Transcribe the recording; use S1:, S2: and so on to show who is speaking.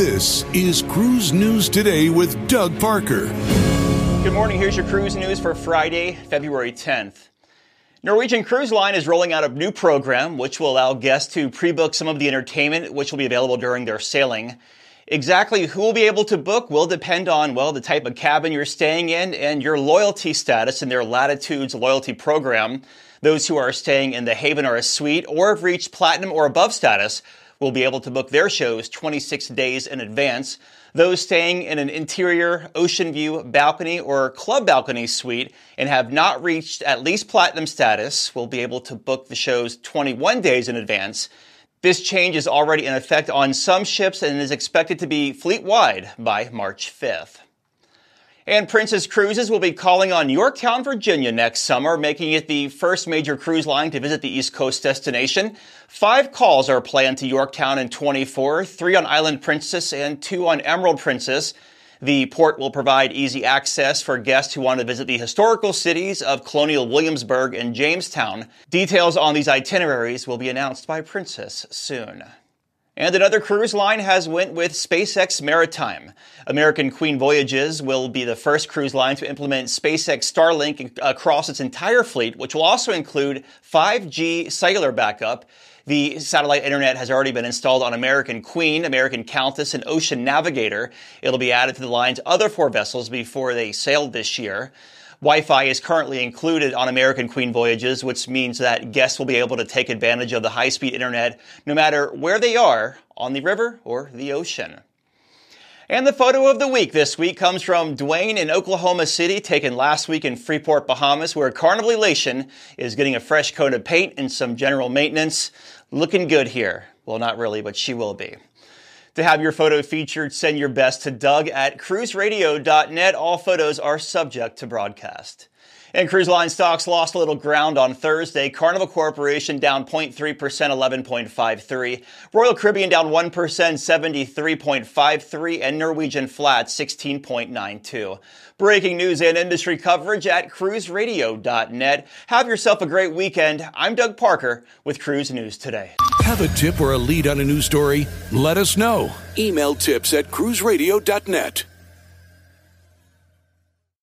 S1: This is Cruise News Today with Doug Parker.
S2: Good morning. Here's your cruise news for Friday, February 10th. Norwegian Cruise Line is rolling out a new program which will allow guests to pre-book some of the entertainment which will be available during their sailing. Exactly who will be able to book will depend on, well, the type of cabin you're staying in and your loyalty status in their Latitudes loyalty program. Those who are staying in the Haven or a suite or have reached platinum or above status will be able to book their shows 26 days in advance. Those staying in an interior ocean view balcony or club balcony suite and have not reached at least platinum status will be able to book the shows 21 days in advance. This change is already in effect on some ships and is expected to be fleet wide by March 5th. And Princess Cruises will be calling on Yorktown, Virginia next summer, making it the first major cruise line to visit the East Coast destination. Five calls are planned to Yorktown in 24, three on Island Princess and two on Emerald Princess. The port will provide easy access for guests who want to visit the historical cities of Colonial Williamsburg and Jamestown. Details on these itineraries will be announced by Princess soon. And another cruise line has went with SpaceX Maritime. American Queen Voyages will be the first cruise line to implement SpaceX Starlink across its entire fleet, which will also include 5G cellular backup. The satellite internet has already been installed on American Queen, American Countess, and Ocean Navigator. It'll be added to the line's other four vessels before they sailed this year. Wi-Fi is currently included on American Queen voyages, which means that guests will be able to take advantage of the high-speed internet no matter where they are on the river or the ocean. And the photo of the week this week comes from Dwayne in Oklahoma City, taken last week in Freeport, Bahamas, where Carnival Elation is getting a fresh coat of paint and some general maintenance. Looking good here. Well, not really, but she will be. To have your photo featured, send your best to Doug at cruiseradio.net. All photos are subject to broadcast. And cruise line stocks lost a little ground on Thursday. Carnival Corporation down 0.3%, 11.53. Royal Caribbean down 1%, 73.53. And Norwegian flat, 16.92. Breaking news and industry coverage at cruiseradio.net. Have yourself a great weekend. I'm Doug Parker with Cruise News Today.
S1: Have a tip or a lead on a news story? Let us know. Email tips at cruiseradio.net.